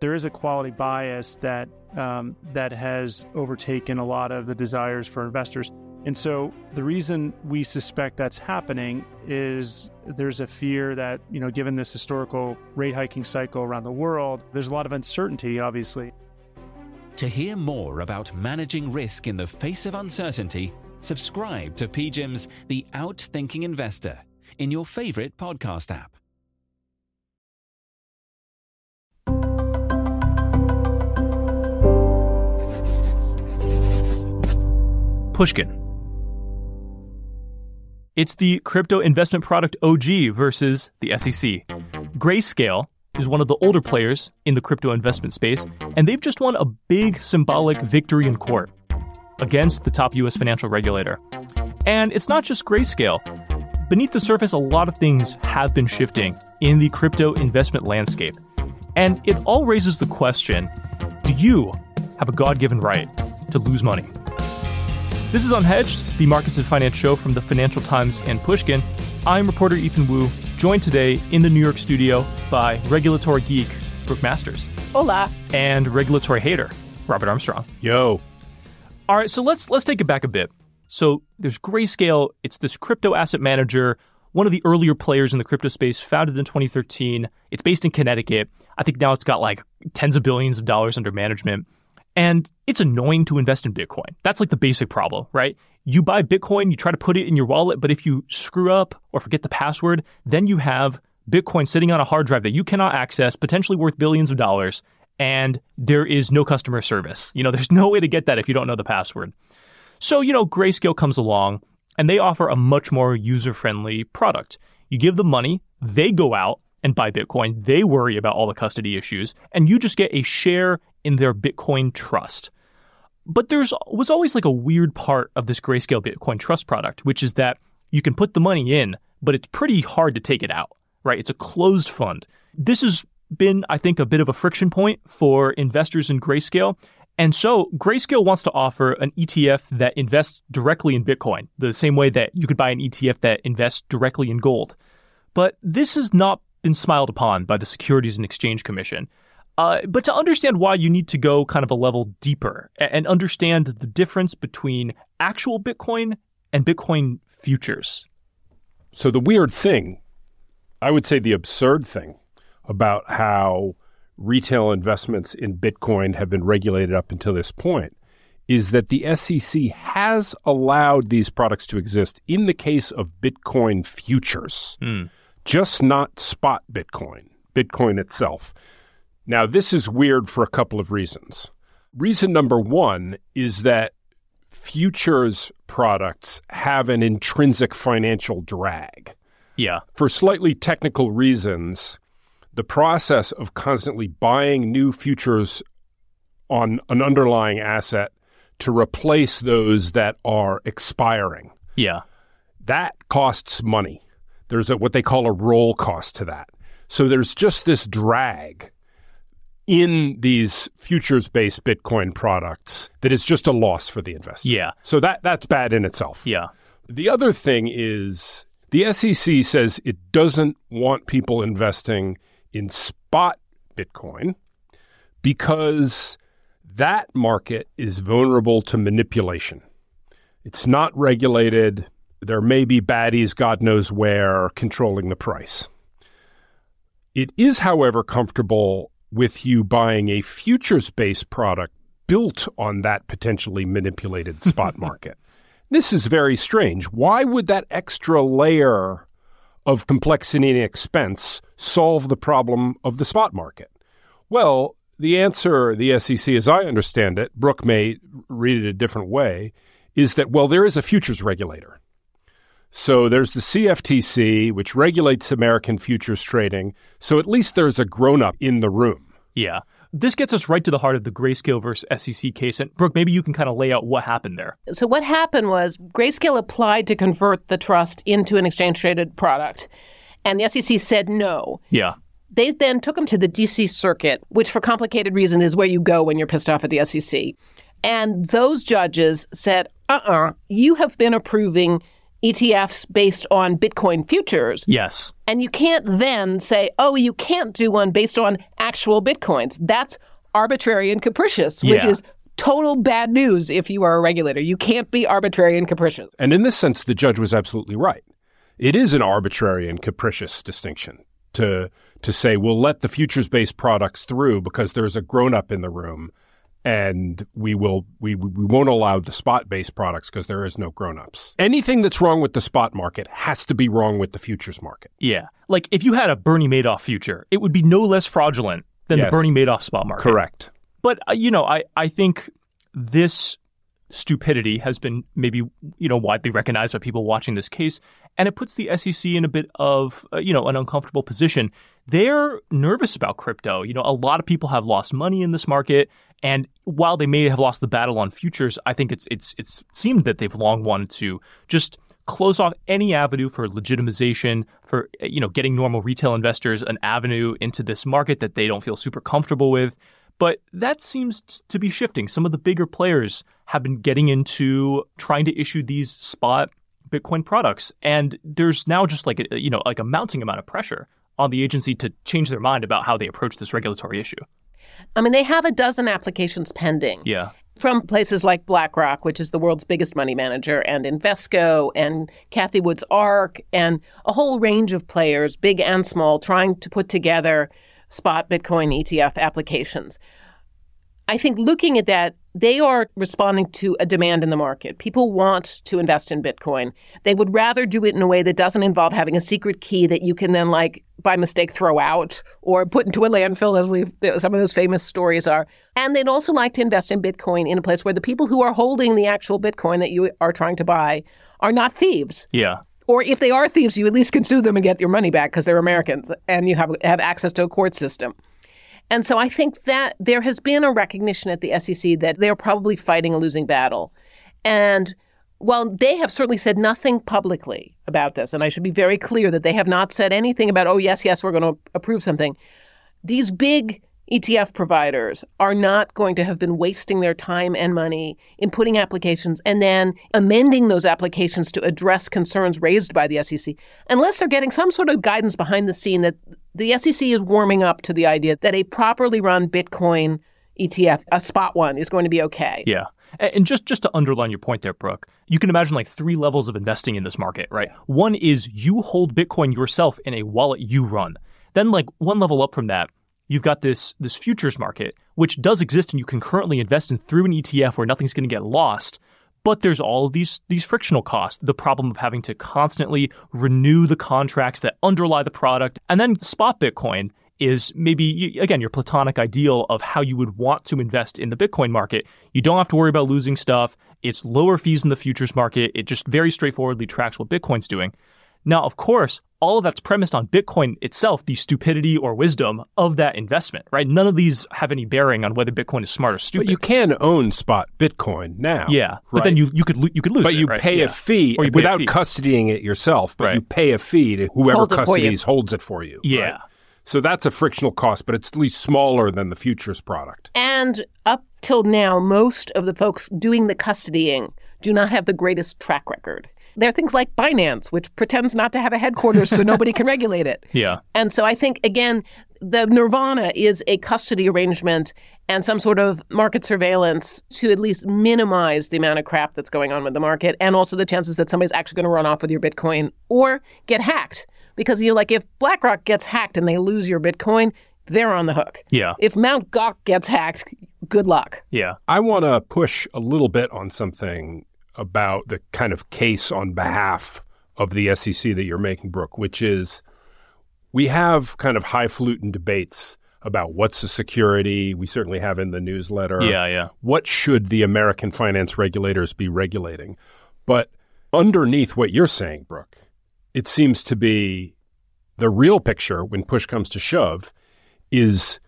There is a quality bias that um, that has overtaken a lot of the desires for investors. And so the reason we suspect that's happening is there's a fear that, you know, given this historical rate hiking cycle around the world, there's a lot of uncertainty, obviously. To hear more about managing risk in the face of uncertainty, subscribe to PGIM's The Outthinking Investor in your favorite podcast app. Pushkin. It's the crypto investment product OG versus the SEC. Grayscale is one of the older players in the crypto investment space, and they've just won a big symbolic victory in court against the top US financial regulator. And it's not just Grayscale. Beneath the surface, a lot of things have been shifting in the crypto investment landscape. And it all raises the question do you have a God given right to lose money? This is Unhedged, the markets and finance show from the Financial Times and Pushkin. I'm reporter Ethan Wu, joined today in the New York studio by regulatory geek Brooke Masters. Hola. And regulatory hater Robert Armstrong. Yo. All right, so let's let's take it back a bit. So there's Grayscale. It's this crypto asset manager, one of the earlier players in the crypto space, founded in 2013. It's based in Connecticut. I think now it's got like tens of billions of dollars under management. And it's annoying to invest in Bitcoin. That's like the basic problem, right? You buy Bitcoin, you try to put it in your wallet, but if you screw up or forget the password, then you have Bitcoin sitting on a hard drive that you cannot access, potentially worth billions of dollars, and there is no customer service. You know, there's no way to get that if you don't know the password. So, you know, Grayscale comes along and they offer a much more user friendly product. You give them money, they go out and buy Bitcoin, they worry about all the custody issues, and you just get a share in their Bitcoin trust. But there's was always like a weird part of this Grayscale Bitcoin Trust product, which is that you can put the money in, but it's pretty hard to take it out, right? It's a closed fund. This has been, I think, a bit of a friction point for investors in Grayscale. And so Grayscale wants to offer an ETF that invests directly in Bitcoin, the same way that you could buy an ETF that invests directly in gold. But this has not been smiled upon by the Securities and Exchange Commission. Uh, but to understand why, you need to go kind of a level deeper and understand the difference between actual Bitcoin and Bitcoin futures. So, the weird thing, I would say the absurd thing about how retail investments in Bitcoin have been regulated up until this point is that the SEC has allowed these products to exist in the case of Bitcoin futures, mm. just not spot Bitcoin, Bitcoin itself. Now, this is weird for a couple of reasons. Reason number one is that futures products have an intrinsic financial drag. Yeah. For slightly technical reasons, the process of constantly buying new futures on an underlying asset to replace those that are expiring. Yeah. That costs money. There's a, what they call a roll cost to that. So there's just this drag in these futures based Bitcoin products that is just a loss for the investor. Yeah. So that that's bad in itself. Yeah. The other thing is the SEC says it doesn't want people investing in spot Bitcoin because that market is vulnerable to manipulation. It's not regulated. There may be baddies, God knows where, controlling the price. It is, however, comfortable with you buying a futures based product built on that potentially manipulated spot market. This is very strange. Why would that extra layer of complexity and expense solve the problem of the spot market? Well, the answer, the SEC, as I understand it, Brooke may read it a different way, is that, well, there is a futures regulator. So there's the CFTC, which regulates American futures trading. So at least there's a grown up in the room. Yeah. This gets us right to the heart of the Grayscale versus SEC case. And Brooke, maybe you can kind of lay out what happened there. So, what happened was Grayscale applied to convert the trust into an exchange traded product, and the SEC said no. Yeah. They then took them to the DC Circuit, which, for complicated reason, is where you go when you're pissed off at the SEC. And those judges said, uh uh-uh, uh, you have been approving ETFs based on Bitcoin futures. Yes. And you can't then say, oh, you can't do one based on actual Bitcoins. That's arbitrary and capricious, which Yeah. is total bad news if you are a regulator. You can't be arbitrary and capricious. And in this sense, the judge was absolutely right. It is an arbitrary and capricious distinction to to say we'll let the futures based products through because there's a grown up in the room, and we will we we won't allow the spot based products because there is no grown ups. Anything that's wrong with the spot market has to be wrong with the futures market. Yeah. Like if you had a Bernie Madoff future, it would be no less fraudulent than Yes. the Bernie Madoff spot market. Correct. But uh, you know, I I think this stupidity has been maybe you know widely recognized by people watching this case, and it puts the SEC in a bit of uh, you know an uncomfortable position. They're nervous about crypto. You know, a lot of people have lost money in this market, and while they may have lost the battle on futures, I think it's it's it's seemed that they've long wanted to just close off any avenue for legitimization for you know getting normal retail investors an avenue into this market that they don't feel super comfortable with but that seems t- to be shifting. Some of the bigger players have been getting into trying to issue these spot Bitcoin products, and there's now just like a, you know like a mounting amount of pressure on the agency to change their mind about how they approach this regulatory issue. I mean, they have a dozen applications pending. Yeah, from places like BlackRock, which is the world's biggest money manager, and Invesco, and Cathie Wood's ARK, and a whole range of players, big and small, trying to put together spot Bitcoin ETF applications. I think looking at that, they are responding to a demand in the market. People want to invest in Bitcoin. They would rather do it in a way that doesn't involve having a secret key that you can then, like, by mistake throw out or put into a landfill, as we some of those famous stories are. And they'd also like to invest in Bitcoin in a place where the people who are holding the actual Bitcoin that you are trying to buy are not thieves. yeah, Or if they are thieves, you at least can sue them and get your money back because they're Americans and you have have access to a court system. And so I think that there has been a recognition at the SEC that they're probably fighting a losing battle. And while they have certainly said nothing publicly about this, and I should be very clear that they have not said anything about, oh, yes, yes, we're going to approve something, these big ETF providers are not going to have been wasting their time and money in putting applications and then amending those applications to address concerns raised by the SEC unless they're getting some sort of guidance behind the scene that the SEC is warming up to the idea that a properly run Bitcoin ETF, a spot one, is going to be okay. yeah. And just just to underline your point there, Brooke, you can imagine like three levels of investing in this market, right? One is you hold Bitcoin yourself in a wallet you run. Then like one level up from that, you've got this this futures market, which does exist and you can currently invest in through an ETF where nothing's going to get lost. But there's all of these these frictional costs, the problem of having to constantly renew the contracts that underlie the product, and then spot Bitcoin is maybe again your platonic ideal of how you would want to invest in the Bitcoin market. You don't have to worry about losing stuff. It's lower fees in the futures market. It just very straightforwardly tracks what Bitcoin's doing. Now, of course, all of that's premised on Bitcoin itself, the stupidity or wisdom of that investment, right? None of these have any bearing on whether Bitcoin is smart or stupid. But you can own spot Bitcoin now. yeah, but then you you could lo- you could lose But it, you right? pay Yeah. a fee Or you pay a without fee. custodying it yourself, but Right. you pay a fee to whoever Holds it custodies holds it for you. Yeah. right? So that's a frictional cost, but it's at least smaller than the futures product. And up till now, most of the folks doing the custodying do not have the greatest track record. There are things like Binance, which pretends not to have a headquarters so nobody can regulate it. Yeah. And so I think, again, the nirvana is a custody arrangement and some sort of market surveillance to at least minimize the amount of crap that's going on with the market and also the chances that somebody's actually going to run off with your Bitcoin or get hacked. Because you're like, if BlackRock gets hacked and they lose your Bitcoin, they're on the hook. Yeah. If Mount Gox gets hacked, good luck. Yeah. I want to push a little bit on something about the kind of case on behalf of the SEC that you're making, Brooke, which is we have kind of highfalutin debates about what's a security. We certainly have in the newsletter. Yeah, yeah. What should the American finance regulators be regulating? But underneath what you're saying, Brooke, it seems to be the real picture when push comes to shove is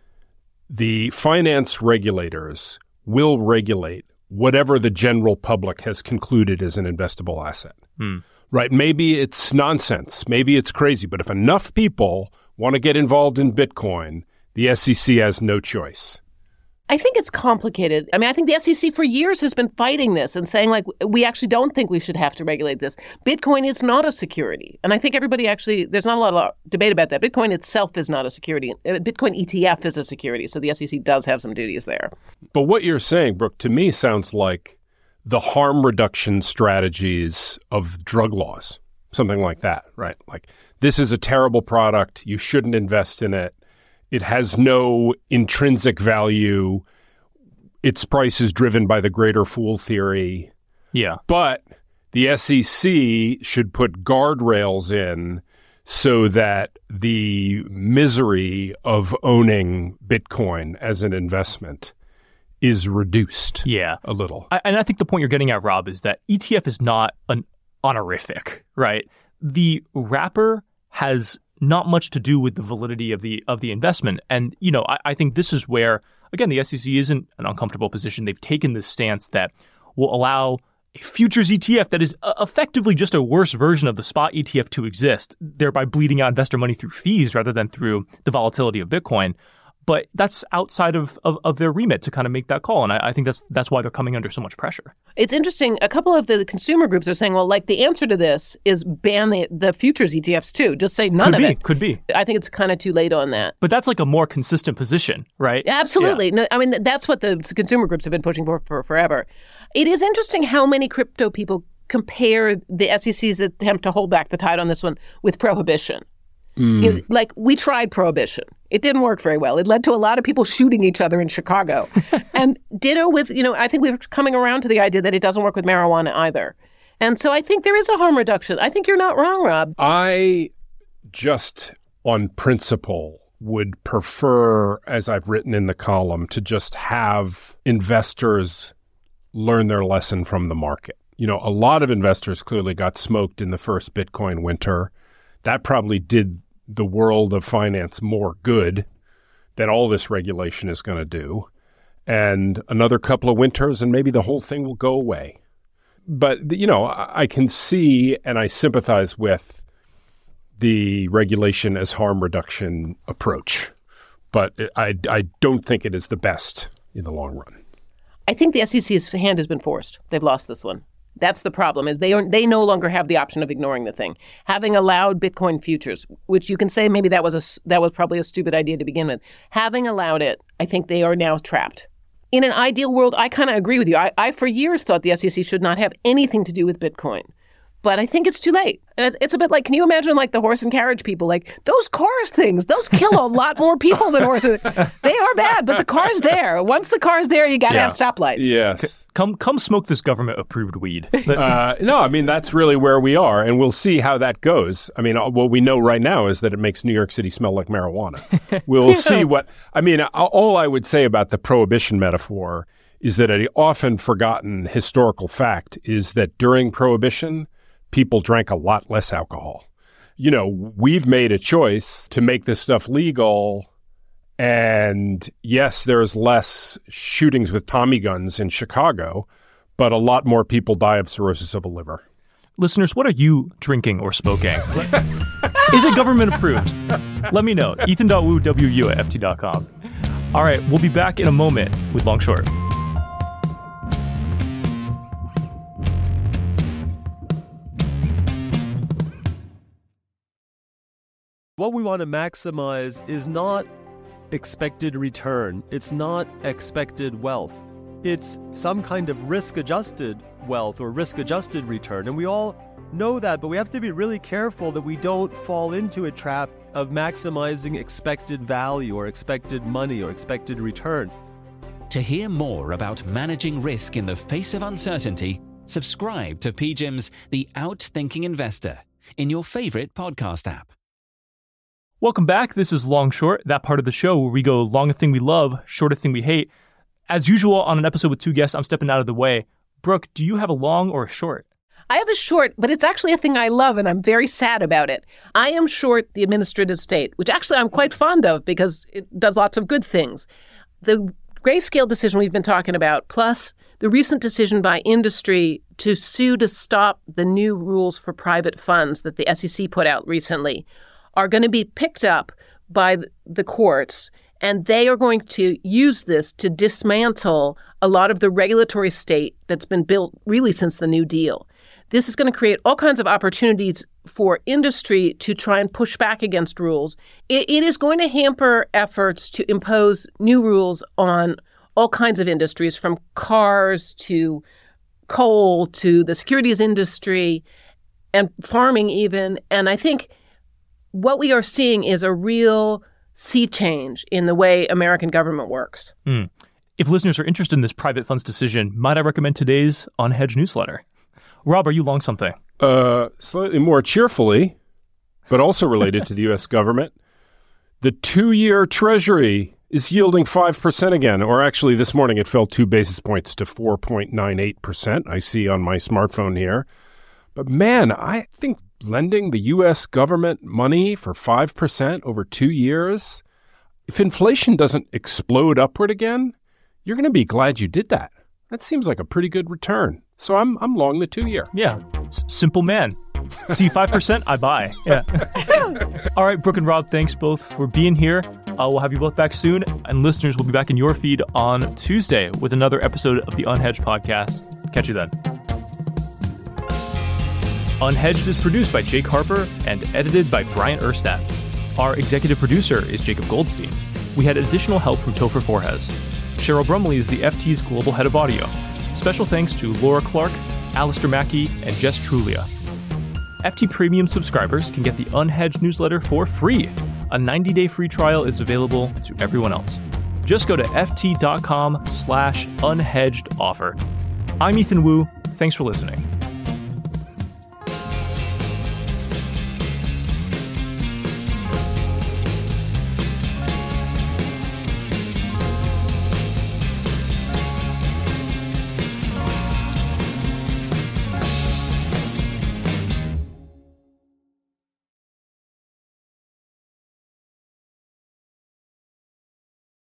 the finance regulators will regulate whatever the general public has concluded is an investable asset. Hmm. Right? Maybe it's nonsense. Maybe it's crazy. But if enough people want to get involved in Bitcoin, the SEC has no choice. I think it's complicated. I mean, I think the SEC for years has been fighting this and saying, like, we actually don't think we should have to regulate this. Bitcoin is not a security. And I think everybody actually, there's not a lot of debate about that. Bitcoin itself is not a security. Uh, Bitcoin ETF is a security. So the SEC does have some duties there. But what you're saying, Brooke, to me sounds like the harm reduction strategies of drug laws, something like that, right? Like, this is a terrible product. You shouldn't invest in it. It has no intrinsic value. Its price is driven by the greater fool theory. Yeah. But the SEC should put guardrails in so that the misery of owning Bitcoin as an investment is reduced Yeah. a little. I, and I think the point you're getting at, Rob, is that ETF is not an honorific, right? The wrapper has not much to do with the validity of the of the investment. And you know, I, I think this is where again the SEC isn't an uncomfortable position. They've taken this stance that will allow a futures ETF that is uh, effectively just a worse version of the spot ETF to exist, thereby bleeding out investor money through fees rather than through the volatility of Bitcoin. But that's outside of, of, of their remit to kind of make that call. And I, I think that's that's why they're coming under so much pressure. It's interesting. A couple of the consumer groups are saying, well, like the answer to this is ban the, the futures ETFs too. Just say none Could of be, it. could be. I think it's kind of too late on that. But that's like a more consistent position, right? Absolutely. No, I mean, that's what the consumer groups have been pushing for for forever. It is interesting how many crypto people compare the SEC's attempt to hold back the tide on this one with prohibition. Mm. You know, like we tried prohibition. It didn't work very well. It led to a lot of people shooting each other in Chicago. and ditto with, you know, I think we're coming around to the idea that it doesn't work with marijuana either. And so I think there is a harm reduction. I think you're not wrong, Rob. I just, on principle, would prefer, as I've written in the column, to just have investors learn their lesson from the market. You know, a lot of investors clearly got smoked in the first Bitcoin winter. That probably did the world of finance more good than all this regulation is going to do. And another couple of winters, and maybe the whole thing will go away. But, you know, I I can see and I sympathize with the regulation as harm reduction approach, but I, I don't think it is the best in the long run. I think the SEC's hand has been forced. They've lost this one. That's the problem. Is they are, they no longer have the option of ignoring the thing. Having allowed Bitcoin futures, which you can say maybe that was a s- that was probably a stupid idea to begin with. Having allowed it, I think they are now trapped. In an ideal world, I kind of agree with you. I, I for years thought the SEC should not have anything to do with Bitcoin. But I think it's too late. It's it's a bit like, can you imagine like the horse and carriage people? Like those cars things, those kill a lot more people than horses. They are bad, but the car's there. Once the car's there, you got to Yeah. have stoplights. Yes. Come come smoke this government approved weed. Uh, no, I mean, that's really where we are, and we'll see how that goes. I mean, uh, what we know right now is that it makes New York City smell like marijuana. We'll see what, I mean, all I would say about the prohibition metaphor is that an often forgotten historical fact is that during prohibition, people drank a lot less alcohol. You know, we've made a choice to make this stuff legal. And yes, there's less shootings with Tommy guns in Chicago, but a lot more people die of cirrhosis of the liver. Listeners, what are you drinking or smoking? Is it government approved? Let me know. Ethan.wu at ft.com. All right, we'll be back in a moment with Long Short. What we want to maximize is not expected return. It's not expected wealth. It's some kind of risk adjusted wealth or risk adjusted return. And we all know that, but we have to be really careful that we don't fall into a trap of maximizing expected value or expected money or expected return. To hear more about managing risk in the face of uncertainty, subscribe to PGIM's The Outthinking Investor in your favorite podcast app. Welcome back. This is Long Short, that part of the show where we go long a thing we love, short a thing we hate. As usual, on an episode with two guests, I'm stepping out of the way. Brooke, do you have a long or a short? I have a short, but it's actually a thing I love, and I'm very sad about it. I am short the administrative state, which actually I'm quite fond of because it does lots of good things. The Grayscale decision we've been talking about, plus the recent decision by industry to sue to stop the new rules for private funds that the SEC put out recently, are going to be picked up by the courts And they are going to use this to dismantle a lot of the regulatory state that's been built really since the New Deal. This is going to create all kinds of opportunities for industry to try and push back against rules. it, it is going to hamper efforts to impose new rules on all kinds of industries, from cars to coal to the securities industry and farming, even. And I think what we are seeing is a real sea change in the way American government works. Mm. If listeners are interested in this private funds decision, might I recommend today's Unhedged newsletter? Rob, are you long something? Uh, slightly more cheerfully, but also related to the U.S. government. The two-year Treasury is yielding 5% again, or actually this morning it fell two basis points to 4.98%, I see on my smartphone here. But man, I think lending the U.S. government money for 5% over two years, if inflation doesn't explode upward again, you're going to be glad you did that. That seems like a pretty good return. So I'm, I'm long the two year. Yeah. S- simple man. See 5%, I buy. Yeah. All right, Brooke and Rob, thanks both for being here. Uh, we'll have you both back soon, and listeners will be back in your feed on Tuesday with another episode of the Unhedged podcast. Catch you then. Unhedged is produced by Jake Harper and edited by Brian Erstadt. Our executive producer is Jacob Goldstein. We had additional help from Topher Forhecz. Cheryl Brumley is the FT's global head of audio. Special thanks to Laura Clark, Alistair Mackey, and Jess Trulia. FT Premium subscribers can get the Unhedged newsletter for free. A 90-day free trial is available to everyone else. Just go to ft.com slash unhedged offer. I'm Ethan Wu. Thanks for listening.